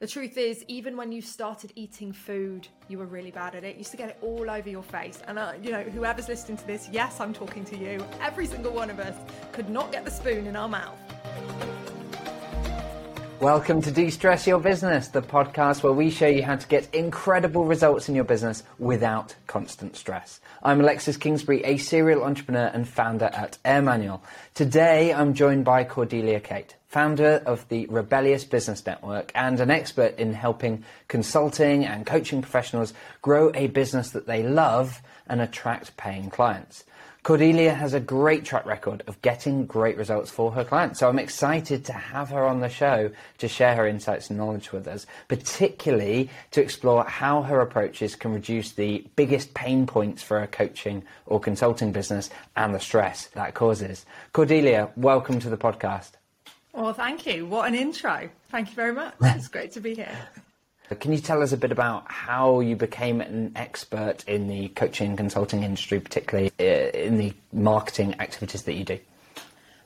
The truth is, even when you started eating food, you were really bad at it. You used to get it all over your face. And, uh, you know, whoever's listening to this, yes, I'm talking to you. Every single one of us could not get the spoon in our mouth. Welcome to De-Stress Your Business, the podcast where we show you how to get incredible results in your business without constant stress. I'm Alexis Kingsbury, a serial entrepreneur and founder at Air Manual. Today, I'm joined by Cordelia Kate founder of the Rebellious Business Network and an expert in helping consulting and coaching professionals grow a business that they love and attract paying clients. Cordelia has a great track record of getting great results for her clients, so I'm excited to have her on the show to share her insights and knowledge with us, particularly to explore how her approaches can reduce the biggest pain points for a coaching or consulting business and the stress that causes. Cordelia, welcome to the podcast. Well, thank you. What an intro. Thank you very much. It's great to be here. Can you tell us a bit about how you became an expert in the coaching and consulting industry, particularly uh, in the marketing activities that you do?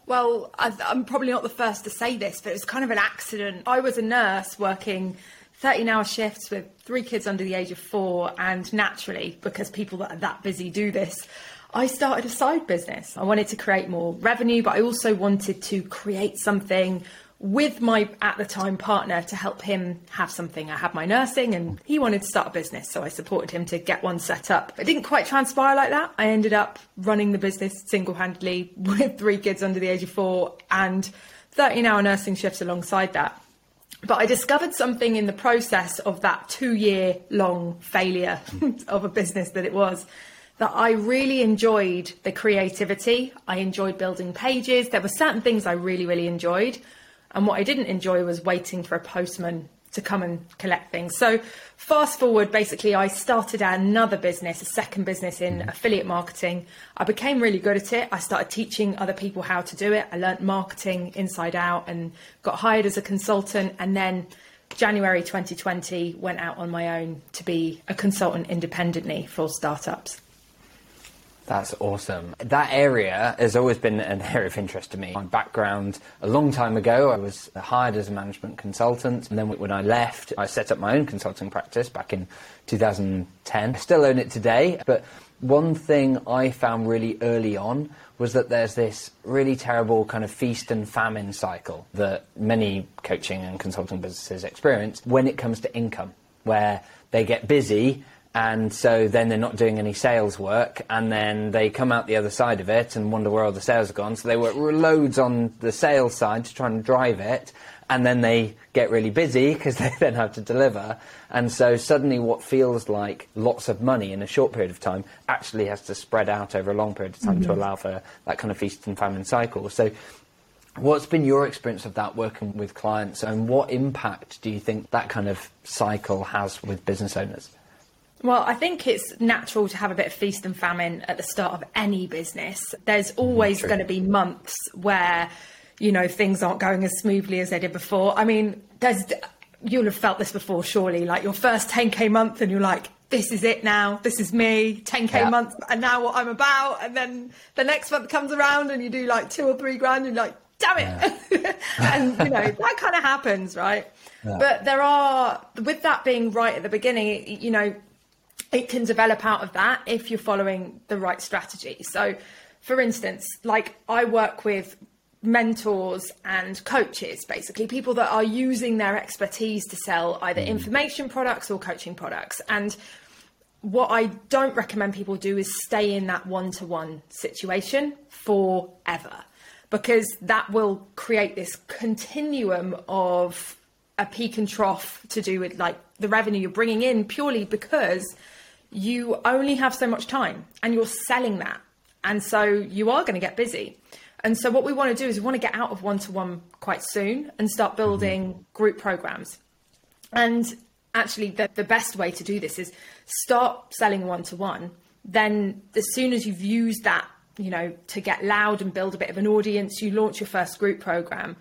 Well, I'm probably not the first to say this, but it was kind of an accident. I was a nurse working 13 hour shifts with three kids under the age of four, and naturally, because people that are that busy do this, I started a side business. I wanted to create more revenue, but I also wanted to create something with my at the time partner to help him have something. I had my nursing and he wanted to start a business, so I supported him to get one set up. It didn't quite transpire like that. I ended up running the business single handedly with three kids under the age of four and 13 hour nursing shifts alongside that. But I discovered something in the process of that two year long failure of a business that it was that I really enjoyed the creativity. I enjoyed building pages. There were certain things I really, really enjoyed. And what I didn't enjoy was waiting for a postman to come and collect things. So, fast forward, basically, I started another business, a second business in mm-hmm. affiliate marketing. I became really good at it. I started teaching other people how to do it. I learnt marketing inside out and got hired as a consultant. And then January 2020, went out on my own to be a consultant independently for startups. That's awesome. That area has always been an area of interest to me. My background, a long time ago, I was hired as a management consultant. And then when I left, I set up my own consulting practice back in 2010. I still own it today. But one thing I found really early on was that there's this really terrible kind of feast and famine cycle that many coaching and consulting businesses experience when it comes to income, where they get busy and so then they're not doing any sales work, and then they come out the other side of it and wonder where all the sales have gone. So they work loads on the sales side to try and drive it, and then they get really busy because they then have to deliver. And so suddenly, what feels like lots of money in a short period of time actually has to spread out over a long period of time mm-hmm. to allow for that kind of feast and famine cycle. So What's been your experience of that working with clients, and what impact do you think that kind of cycle has with business owners? Well, I think it's natural to have a bit of feast and famine at the start of any business. There's mm-hmm, always going to be months where, you know, things aren't going as smoothly as they did before. I mean, there's you'll have felt this before, surely. Like your first 10k month, and you're like, this is it now. This is me. 10k yeah. month, and now what I'm about. And then the next month comes around, and you do like two or three grand, and you're like, damn it. Yeah. and you know that kind of happens, right? Yeah. But there are, with that being right at the beginning, you know, it can develop out of that if you're following the right strategy. So, for instance, like I work with mentors and coaches, basically people that are using their expertise to sell either mm. information products or coaching products. And what I don't recommend people do is stay in that one to one situation forever because that will create this continuum of a peak and trough to do with like the revenue you're bringing in purely because you only have so much time and you're selling that. And so you are going to get busy. And so what we want to do is we want to get out of one to one quite soon and start building mm-hmm. group programs. And actually, the, the best way to do this is start selling one to one. Then, as soon as you've used that, you know, to get loud and build a bit of an audience, you launch your first group program.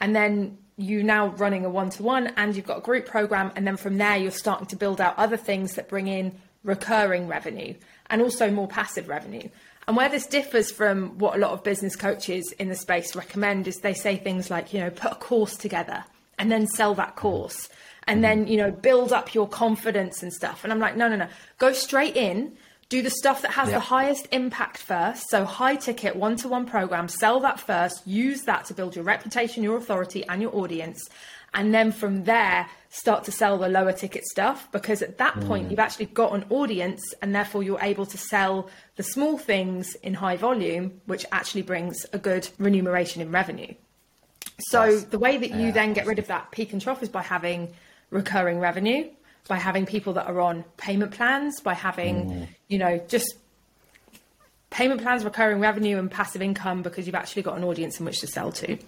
And then you're now running a one to one and you've got a group program. And then from there, you're starting to build out other things that bring in recurring revenue and also more passive revenue. And where this differs from what a lot of business coaches in the space recommend is they say things like, you know, put a course together and then sell that mm-hmm. course. and then you know build up your confidence and stuff and i'm like no no no go straight in do the stuff that has Yeah. the highest impact first so high ticket one-to-one program sell that first use that to build your reputation your authority and your audience and then from there start to sell the lower ticket stuff because at that point mm. you've actually got an audience and therefore you're able to sell the small things in high volume which actually brings a good remuneration in revenue. So That's- the way that you yeah, then get rid of that peak and trough is by having recurring revenue, by having people that are on payment plans, by having, mm. you know, just payment plans, recurring revenue and passive income because you've actually got an audience in which to sell to.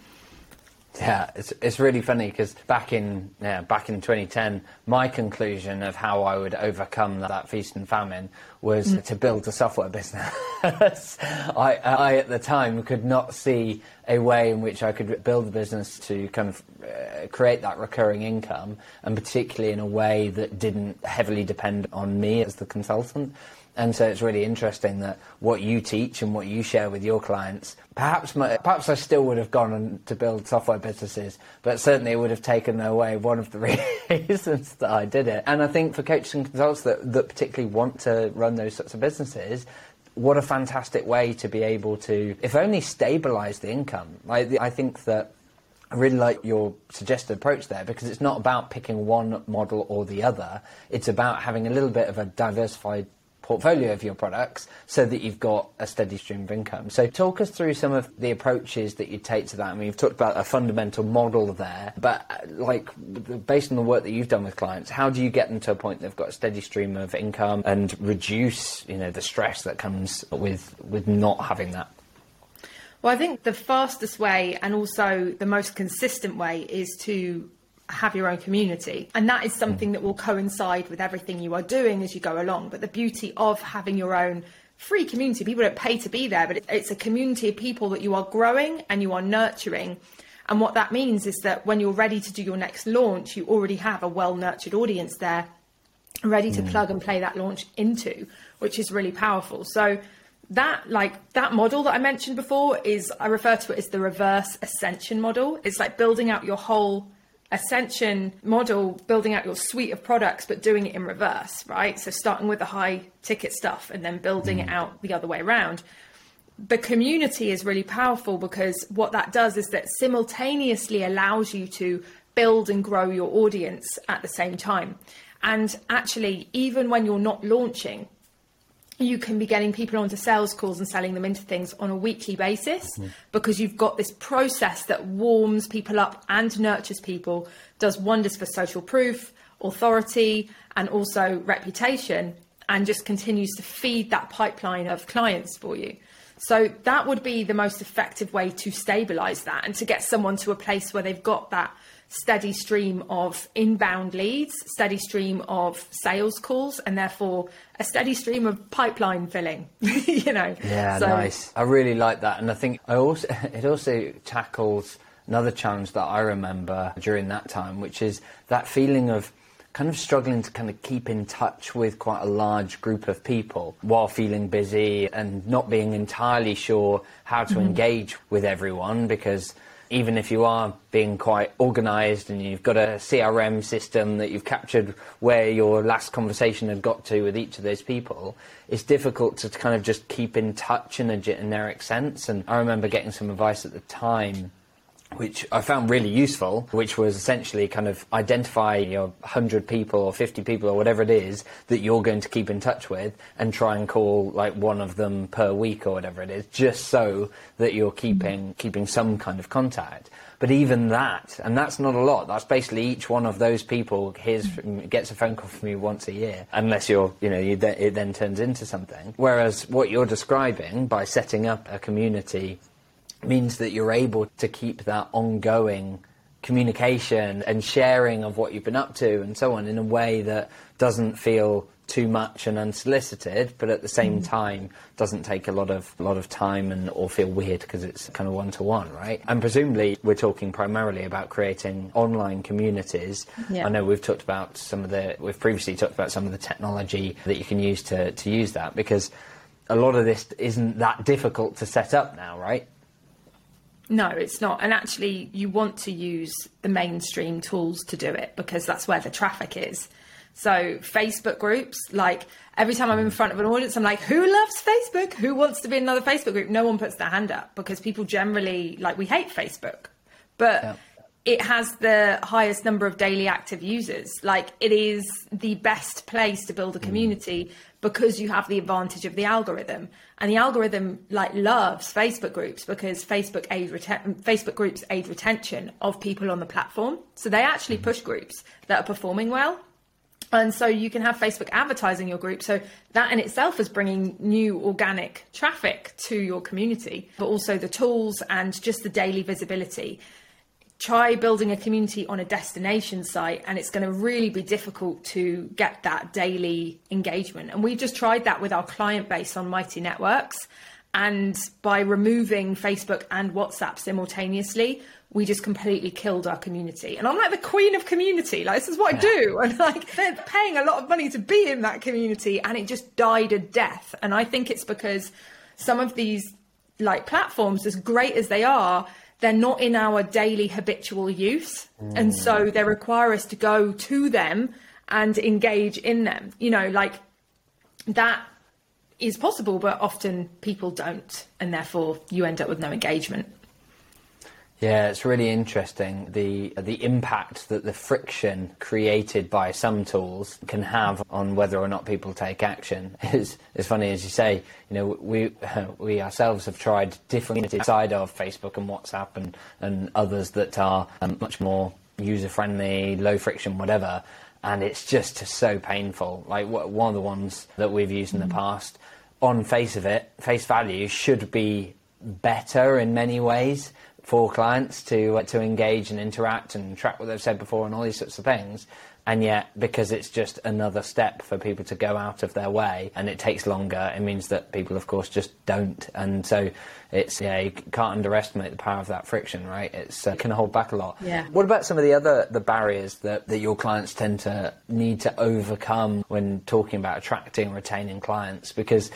Yeah, it's it's really funny because back in yeah, back in 2010, my conclusion of how I would overcome that feast and famine was to build a software business. I, I at the time could not see a way in which I could build a business to kind of uh, create that recurring income, and particularly in a way that didn't heavily depend on me as the consultant. And so it's really interesting that what you teach and what you share with your clients, perhaps my, perhaps I still would have gone on to build software businesses, but certainly it would have taken away one of the reasons that I did it. And I think for coaches and consultants that, that particularly want to run those sorts of businesses, what a fantastic way to be able to, if only stabilize the income. Like, I think that I really like your suggested approach there because it's not about picking one model or the other. It's about having a little bit of a diversified portfolio of your products so that you've got a steady stream of income. So talk us through some of the approaches that you take to that. I mean, you've talked about a fundamental model there, but uh, like based on the work that you've done with clients, how do you get them to a point they've got a steady stream of income and reduce, you know, the stress that comes with with not having that? Well, I think the fastest way and also the most consistent way is to have your own community. And that is something mm. that will coincide with everything you are doing as you go along. But the beauty of having your own free community, people don't pay to be there, but it's a community of people that you are growing and you are nurturing. And what that means is that when you're ready to do your next launch, you already have a well nurtured audience there ready to mm. plug and play that launch into, which is really powerful. So that like that model that I mentioned before is I refer to it as the reverse ascension model. It's like building out your whole ascension model, building out your suite of products, but doing it in reverse, right? So starting with the high ticket stuff and then building it mm. out the other way around. The community is really powerful because what that does is that simultaneously allows you to build and grow your audience at the same time. And actually, even when you're not launching, you can be getting people onto sales calls and selling them into things on a weekly basis mm-hmm. because you've got this process that warms people up and nurtures people, does wonders for social proof, authority, and also reputation, and just continues to feed that pipeline of clients for you. So that would be the most effective way to stabilize that and to get someone to a place where they've got that steady stream of inbound leads, steady stream of sales calls, and therefore a steady stream of pipeline filling. you know. Yeah, So- nice. I really like that, and I think I also it also tackles another challenge that I remember during that time, which is that feeling of kind of struggling to kind of keep in touch with quite a large group of people while feeling busy and not being entirely sure how to mm-hmm. engage with everyone because even if you are being quite organized and you've got a CRM system that you've captured where your last conversation had got to with each of those people, it's difficult to kind of just keep in touch in a generic sense. And I remember getting some advice at the time which I found really useful, which was essentially kind of identify your 100 people or 50 people or whatever it is that you're going to keep in touch with and try and call like one of them per week or whatever it is, just so that you're keeping, keeping some kind of contact. But even that, and that's not a lot, that's basically each one of those people hears gets a phone call from you once a year, unless you're, you know, you it then turns into something. Whereas what you're describing by setting up a community means that you're able to keep that ongoing communication and sharing of what you've been up to and so on in a way that doesn't feel too much and unsolicited, but at the same mm. time doesn't take a lot of a lot of time and or feel weird because it's kind of one to one, right? And presumably we're talking primarily about creating online communities. Yeah. I know we've talked about some of the we've previously talked about some of the technology that you can use to to use that because a lot of this isn't that difficult to set up now, right? No, it's not. And actually, you want to use the mainstream tools to do it because that's where the traffic is. So, Facebook groups, like every time I'm in mm. front of an audience, I'm like, who loves Facebook? Who wants to be in another Facebook group? No one puts their hand up because people generally, like, we hate Facebook. But yeah. It has the highest number of daily active users. Like, it is the best place to build a community mm. because you have the advantage of the algorithm and the algorithm like loves Facebook groups because Facebook aid reten- Facebook groups aid retention of people on the platform. So they actually mm-hmm. push groups that are performing well. And so you can have Facebook advertising your group. So that in itself is bringing new organic traffic to your community, but also the tools and just the daily visibility try building a community on a destination site and it's going to really be difficult to get that daily engagement. And we've just tried that with our client base on mighty networks and by removing facebook and whatsapp simultaneously we just completely killed our community. And i'm like the queen of community. Like this is what i do. And like they're paying a lot of money to be in that community and it just died a death. And i think it's because some of these like platforms as great as they are they're not in our daily habitual use. Mm. And so they require us to go to them and engage in them. You know, like that is possible, but often people don't. And therefore you end up with no engagement. Yeah, it's really interesting the the impact that the friction created by some tools can have on whether or not people take action. It's, it's funny as you say. You know, we we ourselves have tried different side of Facebook and WhatsApp and and others that are um, much more user friendly, low friction, whatever. And it's just so painful. Like one of the ones that we've used in the mm. past, on face of it, face value should be better in many ways for clients to uh, to engage and interact and track what they've said before and all these sorts of things. And yet, because it's just another step for people to go out of their way and it takes longer, it means that people, of course, just don't. And so it's, yeah, you can't underestimate the power of that friction, right? It's, uh, can hold back a lot. Yeah. What about some of the other, the barriers that, that your clients tend to need to overcome when talking about attracting and retaining clients? Because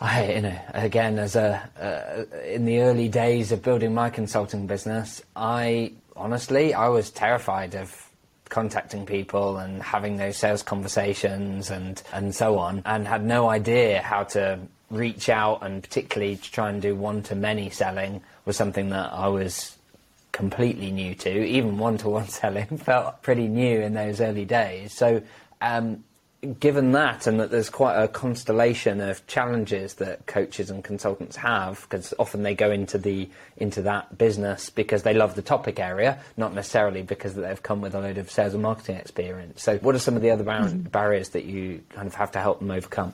I, you know, again, as a uh, in the early days of building my consulting business, I honestly I was terrified of contacting people and having those sales conversations and and so on, and had no idea how to reach out and particularly to try and do one to many selling was something that I was completely new to. Even one to one selling felt pretty new in those early days. So um, given that and that there's quite a constellation of challenges that coaches and consultants have because often they go into the into that business because they love the topic area not necessarily because they've come with a load of sales and marketing experience so what are some of the other bar- mm-hmm. barriers that you kind of have to help them overcome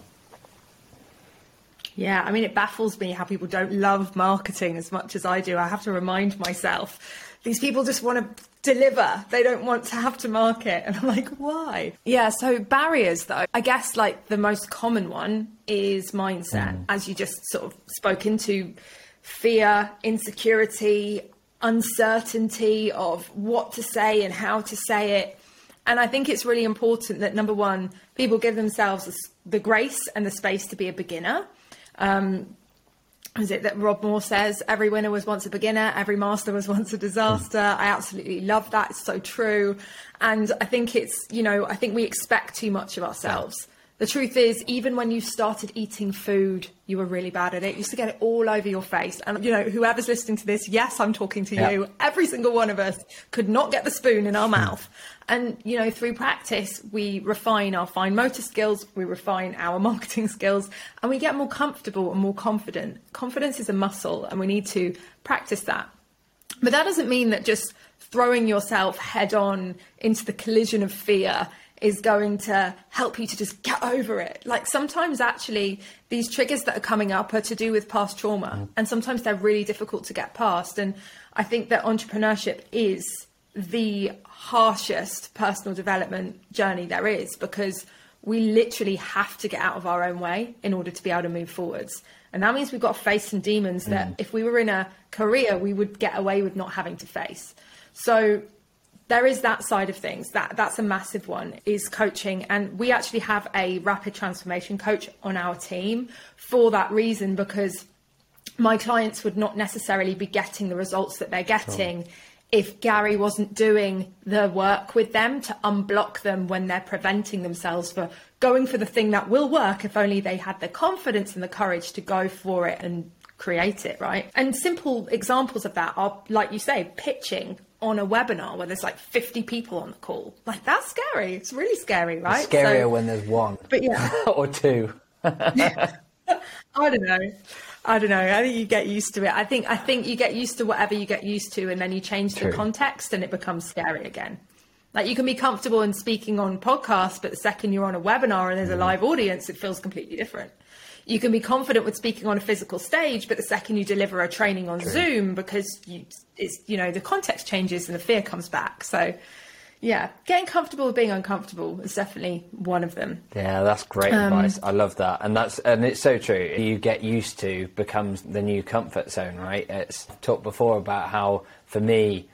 yeah, I mean, it baffles me how people don't love marketing as much as I do. I have to remind myself these people just want to deliver. They don't want to have to market. And I'm like, why? Yeah, so barriers though. I guess like the most common one is mindset, mm. as you just sort of spoke into fear, insecurity, uncertainty of what to say and how to say it. And I think it's really important that number one, people give themselves the grace and the space to be a beginner. Um, is it that Rob Moore says every winner was once a beginner, every master was once a disaster. I absolutely love that. It's so true. And I think it's, you know, I think we expect too much of ourselves. The truth is, even when you started eating food, you were really bad at it. You used to get it all over your face. And, you know, whoever's listening to this, yes, I'm talking to yeah. you. Every single one of us could not get the spoon in our hmm. mouth. And, you know, through practice, we refine our fine motor skills, we refine our marketing skills, and we get more comfortable and more confident. Confidence is a muscle, and we need to practice that. But that doesn't mean that just throwing yourself head on into the collision of fear is going to help you to just get over it. Like sometimes actually these triggers that are coming up are to do with past trauma and sometimes they're really difficult to get past and I think that entrepreneurship is the harshest personal development journey there is because we literally have to get out of our own way in order to be able to move forwards. And that means we've got to face some demons that mm. if we were in a career, we would get away with not having to face. So there is that side of things that that's a massive one is coaching and we actually have a rapid transformation coach on our team for that reason because my clients would not necessarily be getting the results that they're getting. Sure if Gary wasn't doing the work with them to unblock them when they're preventing themselves for going for the thing that will work if only they had the confidence and the courage to go for it and create it, right? And simple examples of that are, like you say, pitching on a webinar where there's like 50 people on the call. Like that's scary. It's really scary, right? It's scarier so, when there's one. But yeah. or two. I don't know. I don't know. I think you get used to it. I think I think you get used to whatever you get used to, and then you change True. the context, and it becomes scary again. Like you can be comfortable in speaking on podcasts, but the second you're on a webinar and there's a mm. live audience, it feels completely different. You can be confident with speaking on a physical stage, but the second you deliver a training on True. Zoom, because you, it's you know the context changes and the fear comes back. So yeah, getting comfortable with being uncomfortable is definitely one of them. Yeah, that's great um, advice. I love that, and that's and it's so true. You get used to becomes the new comfort zone, right? It's talked before about how for me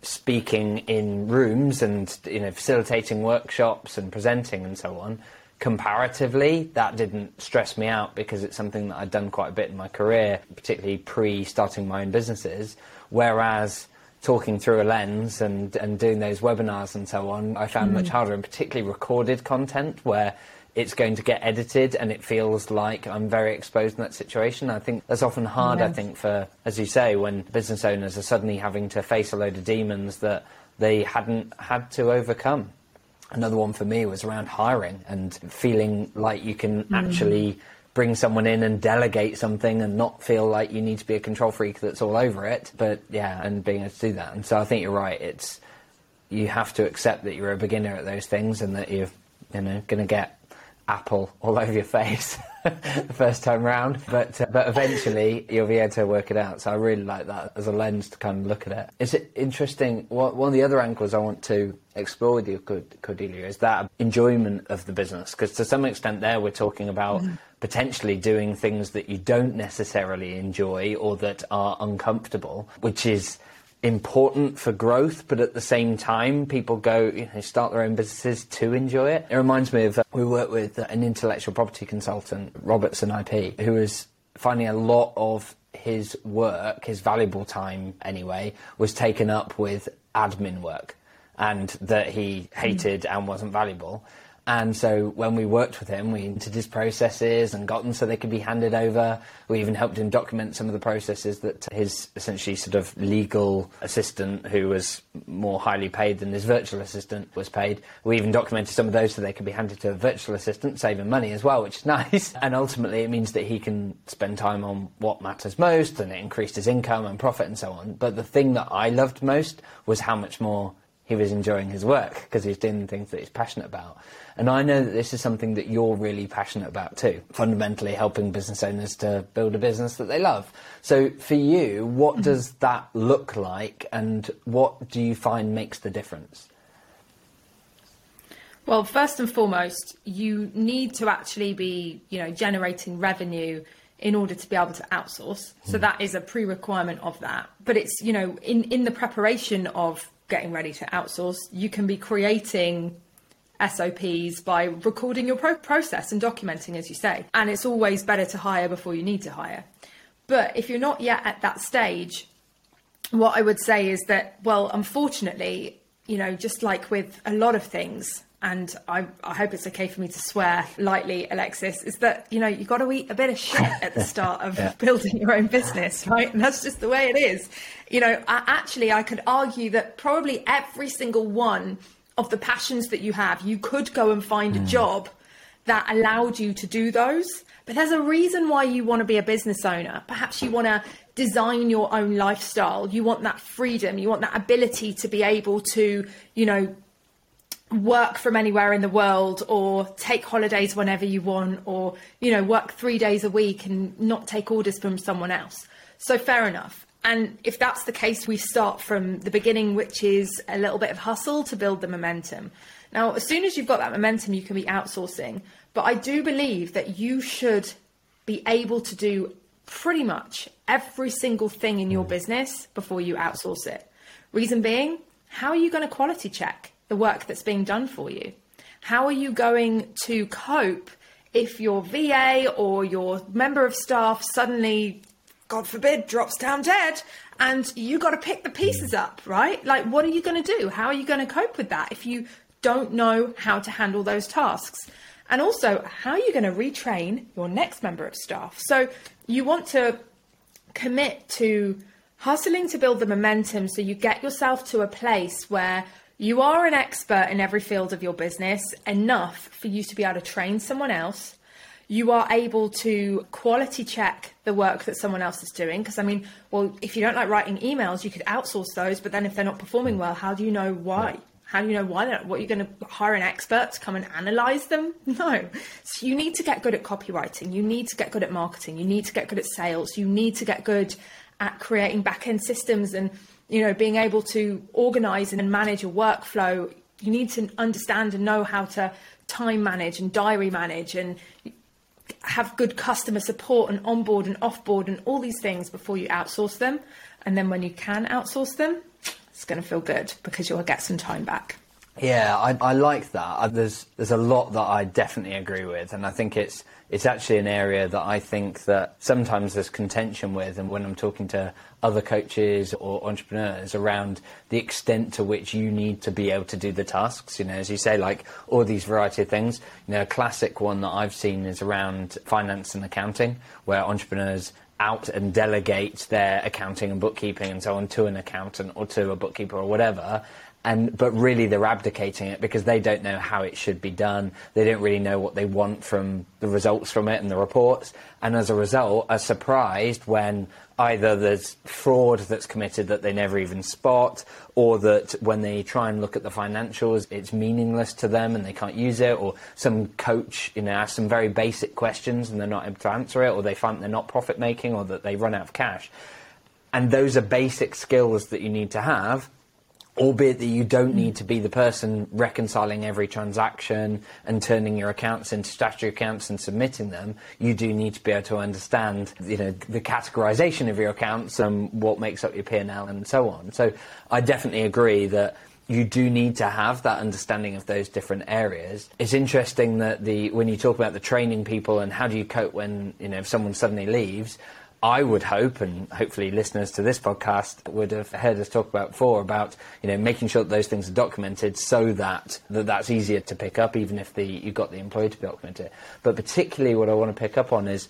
speaking in rooms and you know facilitating workshops and presenting and so on comparatively that didn't stress me out because it's something that I'd done quite a bit in my career particularly pre starting my own businesses whereas talking through a lens and, and doing those webinars and so on, I found mm. much harder, and particularly recorded content where it's going to get edited and it feels like I'm very exposed in that situation. I think that's often hard, yes. I think, for, as you say, when business owners are suddenly having to face a load of demons that they hadn't had to overcome. Another one for me was around hiring and feeling like you can mm. actually bring someone in and delegate something and not feel like you need to be a control freak that's all over it. But yeah, and being able to do that. And so I think you're right. It's you have to accept that you're a beginner at those things and that you're you know going to get apple all over your face the first time round, but uh, but eventually you'll be able to work it out. So I really like that as a lens to kind of look at it. Is it interesting? What, one of the other angles I want to explore with you, Cordelia, is that enjoyment of the business because to some extent there we're talking about. Mm-hmm potentially doing things that you don't necessarily enjoy or that are uncomfortable, which is important for growth, but at the same time, people go, you know, start their own businesses to enjoy it. It reminds me of uh, we worked with an intellectual property consultant, Robertson IP, who was finding a lot of his work, his valuable time anyway, was taken up with admin work and that he hated mm. and wasn't valuable. And so when we worked with him, we entered his processes and got them so they could be handed over. We even helped him document some of the processes that his essentially sort of legal assistant, who was more highly paid than his virtual assistant, was paid. We even documented some of those so they could be handed to a virtual assistant, saving money as well, which is nice. And ultimately, it means that he can spend time on what matters most and it increased his income and profit and so on. But the thing that I loved most was how much more he was enjoying his work because he's doing things that he's passionate about. And I know that this is something that you're really passionate about too, fundamentally helping business owners to build a business that they love. So for you, what mm-hmm. does that look like and what do you find makes the difference? Well, first and foremost, you need to actually be, you know, generating revenue in order to be able to outsource. So mm. that is a pre-requirement of that. But it's, you know, in in the preparation of getting ready to outsource, you can be creating SOPs by recording your pro- process and documenting, as you say. And it's always better to hire before you need to hire. But if you're not yet at that stage, what I would say is that, well, unfortunately, you know, just like with a lot of things, and I, I, hope it's okay for me to swear lightly, Alexis, is that, you know, you've got to eat a bit of shit at the start of yeah. building your own business, right? And that's just the way it is. You know, I, actually, I could argue that probably every single one of the passions that you have, you could go and find mm. a job that allowed you to do those. But there's a reason why you want to be a business owner. Perhaps you want to design your own lifestyle. You want that freedom. You want that ability to be able to, you know, work from anywhere in the world or take holidays whenever you want or, you know, work three days a week and not take orders from someone else. So fair enough. And if that's the case, we start from the beginning, which is a little bit of hustle to build the momentum. Now, as soon as you've got that momentum, you can be outsourcing. But I do believe that you should be able to do pretty much every single thing in your mm. business before you outsource it. Reason being, how are you going to quality check the work that's being done for you? How are you going to cope if your VA or your member of staff suddenly God forbid, drops down dead, and you got to pick the pieces up, right? Like, what are you going to do? How are you going to cope with that if you don't know how to handle those tasks? And also, how are you going to retrain your next member of staff? So, you want to commit to hustling to build the momentum so you get yourself to a place where you are an expert in every field of your business enough for you to be able to train someone else you are able to quality check the work that someone else is doing. Because, I mean, well, if you don't like writing emails, you could outsource those, but then if they're not performing mm. well, how do you know why? How do you know why? What are you going to hire an expert to come and analyze them? No. So you need to get good at copywriting. You need to get good at marketing. You need to get good at sales. You need to get good at creating back end systems and you know being able to organize and manage a workflow. You need to understand and know how to time manage and diary manage and have good customer support and onboard and offboard and all these things before you outsource them. And then when you can outsource them, it's going to feel good because you'll get some time back. Yeah, I, I like that. There's there's a lot that I definitely agree with, and I think it's it's actually an area that I think that sometimes there's contention with, and when I'm talking to other coaches or entrepreneurs around the extent to which you need to be able to do the tasks, you know, as you say, like all these variety of things. You know, a classic one that I've seen is around finance and accounting, where entrepreneurs out and delegate their accounting and bookkeeping and so on to an accountant or to a bookkeeper or whatever and but really they're abdicating it because they don't know how it should be done. They don't really know what they want from the results from it and the reports, and as a result, are surprised when either there's fraud that's committed that they never even spot, or that when they try and look at the financials, it's meaningless to them and they can't use it, or some coach, you know, asks some very basic questions and they're not able to answer it, or they find they're not profit making, or that they run out of cash. And those are basic skills that you need to have albeit that you don't need to be the person reconciling every transaction and turning your accounts into statutory accounts and submitting them, you do need to be able to understand, you know, the categorization of your accounts and what makes up your P&L and so on. So I definitely agree that you do need to have that understanding of those different areas. It's interesting that the when you talk about the training people and how do you cope when you know if someone suddenly leaves, I would hope, and hopefully listeners to this podcast would have heard us talk about before, about you know making sure that those things are documented so that, that that's easier to pick up, even if the you've got the employee to document it. But particularly, what I want to pick up on is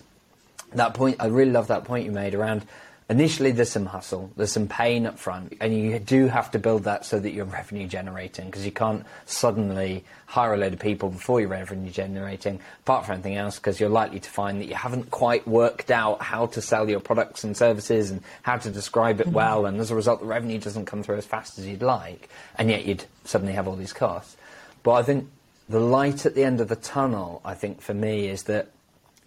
that point. I really love that point you made around initially there's some hustle, there's some pain up front, and you do have to build that so that you're revenue generating because you can't suddenly hire a load of people before you're revenue generating, apart from anything else, because you're likely to find that you haven't quite worked out how to sell your products and services and how to describe it mm-hmm. well, and as a result, the revenue doesn't come through as fast as you'd like, and yet you'd suddenly have all these costs. But I think the light at the end of the tunnel, I think for me, is that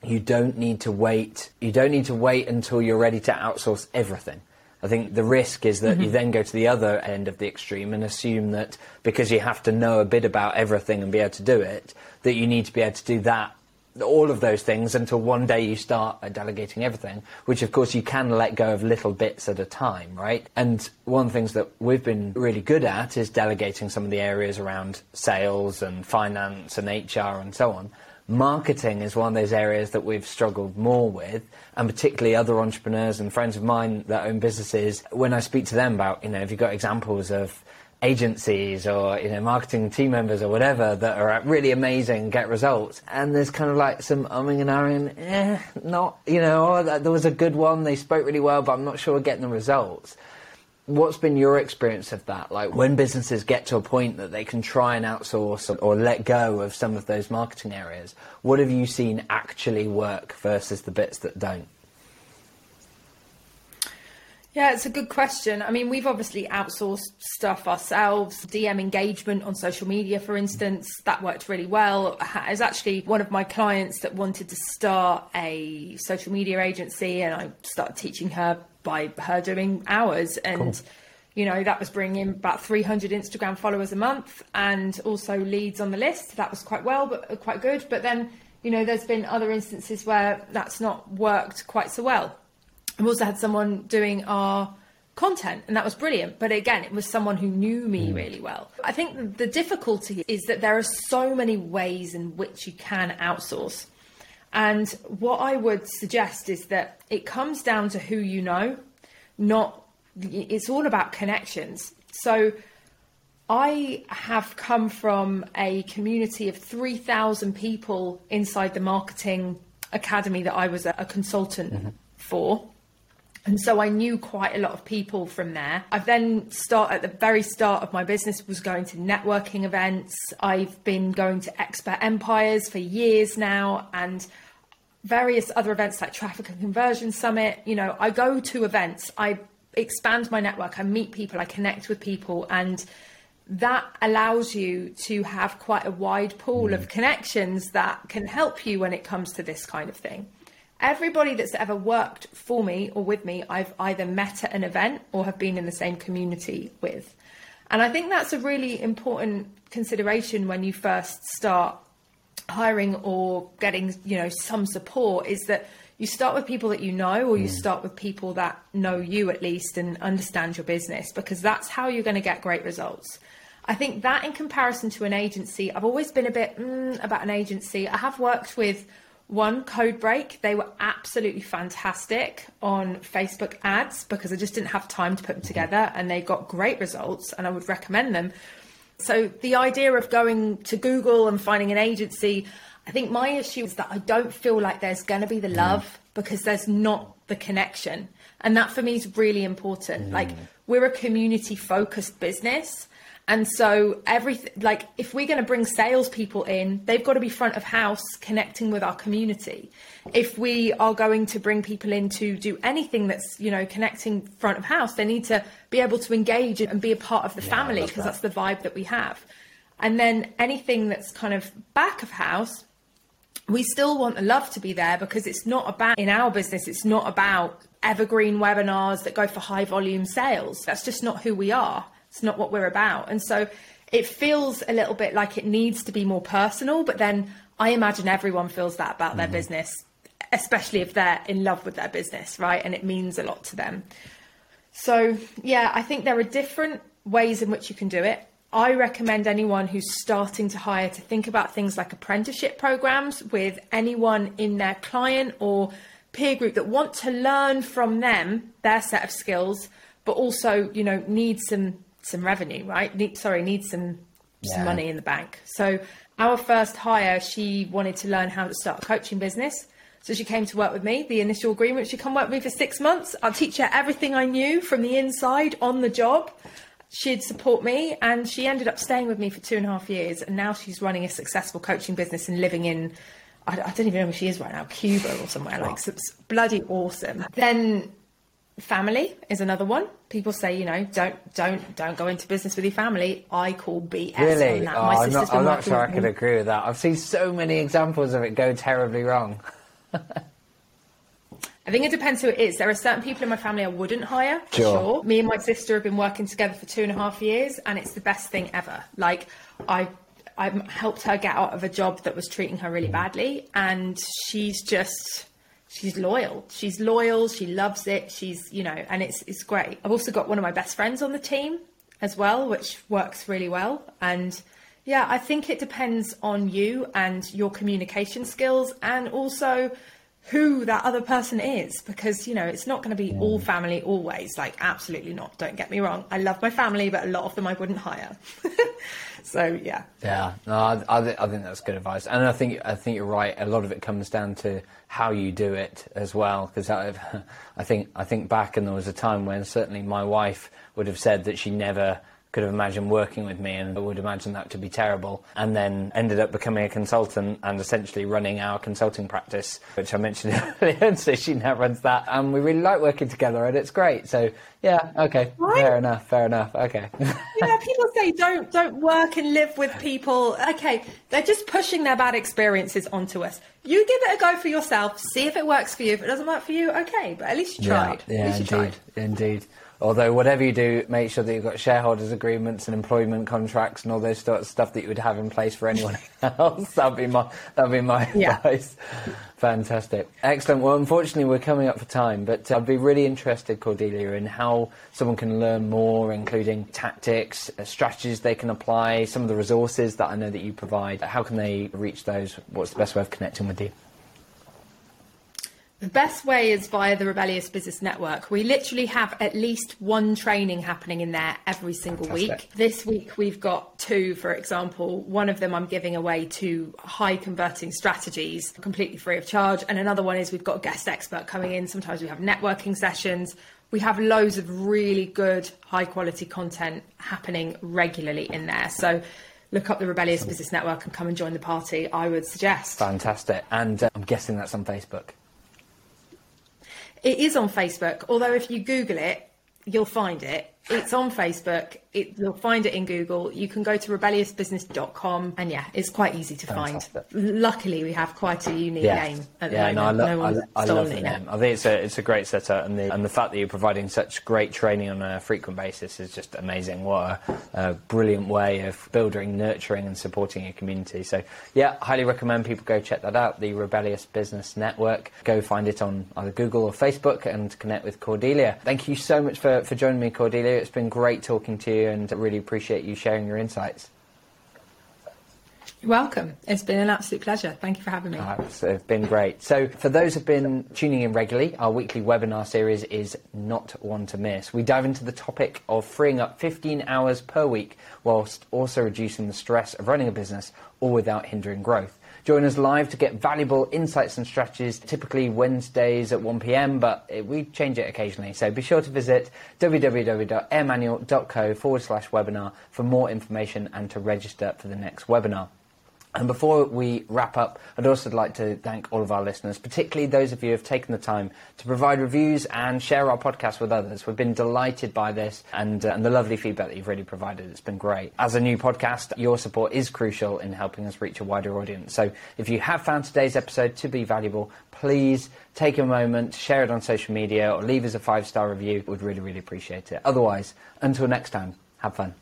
you don't need to wait. You don't need to wait until you're ready to outsource everything. I think the risk is that mm-hmm. you then go to the other end of the extreme and assume that because you have to know a bit about everything and be able to do it, that you need to be able to do that, all of those things until one day you start delegating everything, which of course you can let go of little bits at a time, right? And one of the things that we've been really good at is delegating some of the areas around sales and finance and HR and so on marketing is one of those areas that we've struggled more with, and particularly other entrepreneurs and friends of mine that own businesses. When I speak to them about, you know, have you've got examples of agencies or you know marketing team members or whatever that are really amazing get results and there's kind of like some umming and ahhing eh not you know oh, there was a good one they spoke really well but i'm not sure we're getting the results What's been your experience of that? Like when businesses get to a point that they can try and outsource or let go of some of those marketing areas, what have you seen actually work versus the bits that don't? Yeah, it's a good question. I mean, we've obviously outsourced stuff ourselves. DM engagement on social media, for instance, that worked really well. It's actually one of my clients that wanted to start a social media agency, and I started teaching her by her doing hours. And, cool. you know, that was bringing about 300 Instagram followers a month and also leads on the list. That was quite well, but quite good. But then, you know, there's been other instances where that's not worked quite so well. I've also had someone doing our content and that was brilliant but again it was someone who knew me mm. really well i think the difficulty is that there are so many ways in which you can outsource And what I would suggest is that it comes down to who you know, not, it's all about connections. So I have come from a community of 3,000 people inside the marketing academy that I was a, consultant mm-hmm. for. And so I knew quite a lot of people from there. I've then start at the very start of my business was going to networking events. I've been going to expert empires for years now and various other events like traffic and conversion summit. You know, I go to events, I expand my network, I meet people, I connect with people and that allows you to have quite a wide pool mm. of connections that can help you when it comes to this kind of thing everybody that's ever worked for me or with me, I've either met at an event or have been in the same community with. And I think that's a really important consideration when you first start hiring or getting, you know, some support is that you start with people that you know or you mm. start with people that know you at least and understand your business because that's how you're going to get great results. I think that in comparison to an agency, I've always been a bit mm, about an agency. I have worked with one, Codebreak. They were absolutely fantastic on Facebook ads because I just didn't have time to put them together and they got great results and I would recommend them. So the idea of going to Google and finding an agency, I think my issue is that I don't feel like there's going to be the mm. love mm. because there's not the connection. And that for me is really important. Mm. Like we're a community focused business. And so everything, like if we're going to bring salespeople in, they've got to be front of house connecting with our community. If we are going to bring people in to do anything that's, you know, connecting front of house, they need to be able to engage and be a part of the yeah, family because that. that's the vibe that we have. And then anything that's kind of back of house, we still want the love to be there because it's not about, in our business, it's not about evergreen webinars that go for high volume sales. That's just not who we are. It's not what we're about. And so it feels a little bit like it needs to be more personal, but then I imagine everyone feels that about mm-hmm. their business, especially if they're in love with their business, right? And it means a lot to them. So, yeah, I think there are different ways in which you can do it. I recommend anyone who's starting to hire to think about things like apprenticeship programs with anyone in their client or peer group that want to learn from them their set of skills, but also, you know, need some some revenue, right? Need, sorry, need some yeah. some money in the bank. So our first hire, she wanted to learn how to start a coaching business. So she came to work with me. The initial agreement, she come work with me for six months. I'll teach her everything I knew from the inside on the job. She'd support me, and she ended up staying with me for two and a half years. And now she's running a successful coaching business and living in I, don't even know where she is right now, Cuba or somewhere. Like, it's bloody awesome. Then family is another one. People say, you know, don't don't don't go into business with your family. I call BS really? on that. Oh, My I'm not, I'm not sure I can agree with that. I've seen so many examples of it go terribly wrong. I think it depends who it is. There are certain people in my family I wouldn't hire, for sure. sure. Me and my sister have been working together for two and a half years, and it's the best thing ever. Like, I I helped her get out of a job that was treating her really badly, and she's just she's loyal. She's loyal. She loves it. She's, you know, and it's it's great. I've also got one of my best friends on the team as well, which works really well. And yeah, I think it depends on you and your communication skills and also who that other person is because you know it's not going to be yeah. all mm. family always like absolutely not don't get me wrong. I love my family but a lot of them i wouldn't hire. So yeah. Yeah no I, I, th- I, think that's good advice. And i think i think you're right a lot of it comes down to how you do it as well because I, I think i think back and there was a time when certainly my wife would have said that she never could have imagined working with me and would imagine that to be terrible. And then ended up becoming a consultant and essentially running our consulting practice, which I mentioned earlier. And so she now runs that. And we really like working together and it's great. So yeah, okay. Right? Fair enough, fair enough. Okay. yeah, people say don't don't work and live with people. Okay, they're just pushing their bad experiences onto us. You give it a go for yourself, see if it works for you. If it doesn't work for you, okay, but at least you tried. Yeah, yeah least you indeed, tried. Indeed. Although whatever you do, make sure that you've got shareholders agreements and employment contracts and all those sort of stuff that you would have in place for anyone else. that'd be my that'd be my yeah. advice. Fantastic, excellent. Well, unfortunately, we're coming up for time, but I'd be really interested, Cordelia, in how someone can learn more, including tactics, uh, strategies they can apply, some of the resources that I know that you provide. How can they reach those? What's the best way of connecting with you? The best way is via the Rebellious Business Network. We literally have at least one training happening in there every single Fantastic. week. This week we've got two, for example. One of them I'm giving away to high converting strategies completely free of charge. And another one is we've got a guest expert coming in. Sometimes we have networking sessions. We have loads of really good, high quality content happening regularly in there. So look up the Rebellious Business Network and come and join the party, I would suggest. Fantastic. And uh, I'm guessing that's on Facebook. It is on Facebook, although if you Google it, you'll find it. It's on Facebook. It, you'll find it in Google. You can go to rebelliousbusiness.com, and yeah, it's quite easy to Fantastic. find. Luckily, we have quite a unique name at the yeah, moment. no, I, no lo- one's I, I love the name. I think it's a it's a great setup, and the and the fact that you're providing such great training on a frequent basis is just amazing. What a, a brilliant way of building, nurturing, and supporting your community. So yeah, highly recommend people go check that out. The Rebellious Business Network. Go find it on either Google or Facebook and connect with Cordelia. Thank you so much for for joining me, Cordelia. It's been great talking to you, and I really appreciate you sharing your insights. You're welcome. It's been an absolute pleasure. Thank you for having me. Uh, It's uh, been great. So, for those who've been tuning in regularly, our weekly webinar series is not one to miss. We dive into the topic of freeing up 15 hours per week whilst also reducing the stress of running a business all without hindering growth. Join us live to get valuable insights and strategies, typically Wednesdays at 1pm, but uh, we change it occasionally. So be sure to visit www.airmanual.co forward slash webinar for more information and to register for the next webinar. And before we wrap up, I'd also like to thank all of our listeners, particularly those of you who have taken the time to provide reviews and share our podcast with others. We've been delighted by this and, uh, and the lovely feedback that you've really provided. It's been great. As a new podcast, your support is crucial in helping us reach a wider audience. So if you have found today's episode to be valuable, please take a moment, share it on social media, or leave us a five star review. We'd really, really appreciate it. Otherwise, until next time, have fun.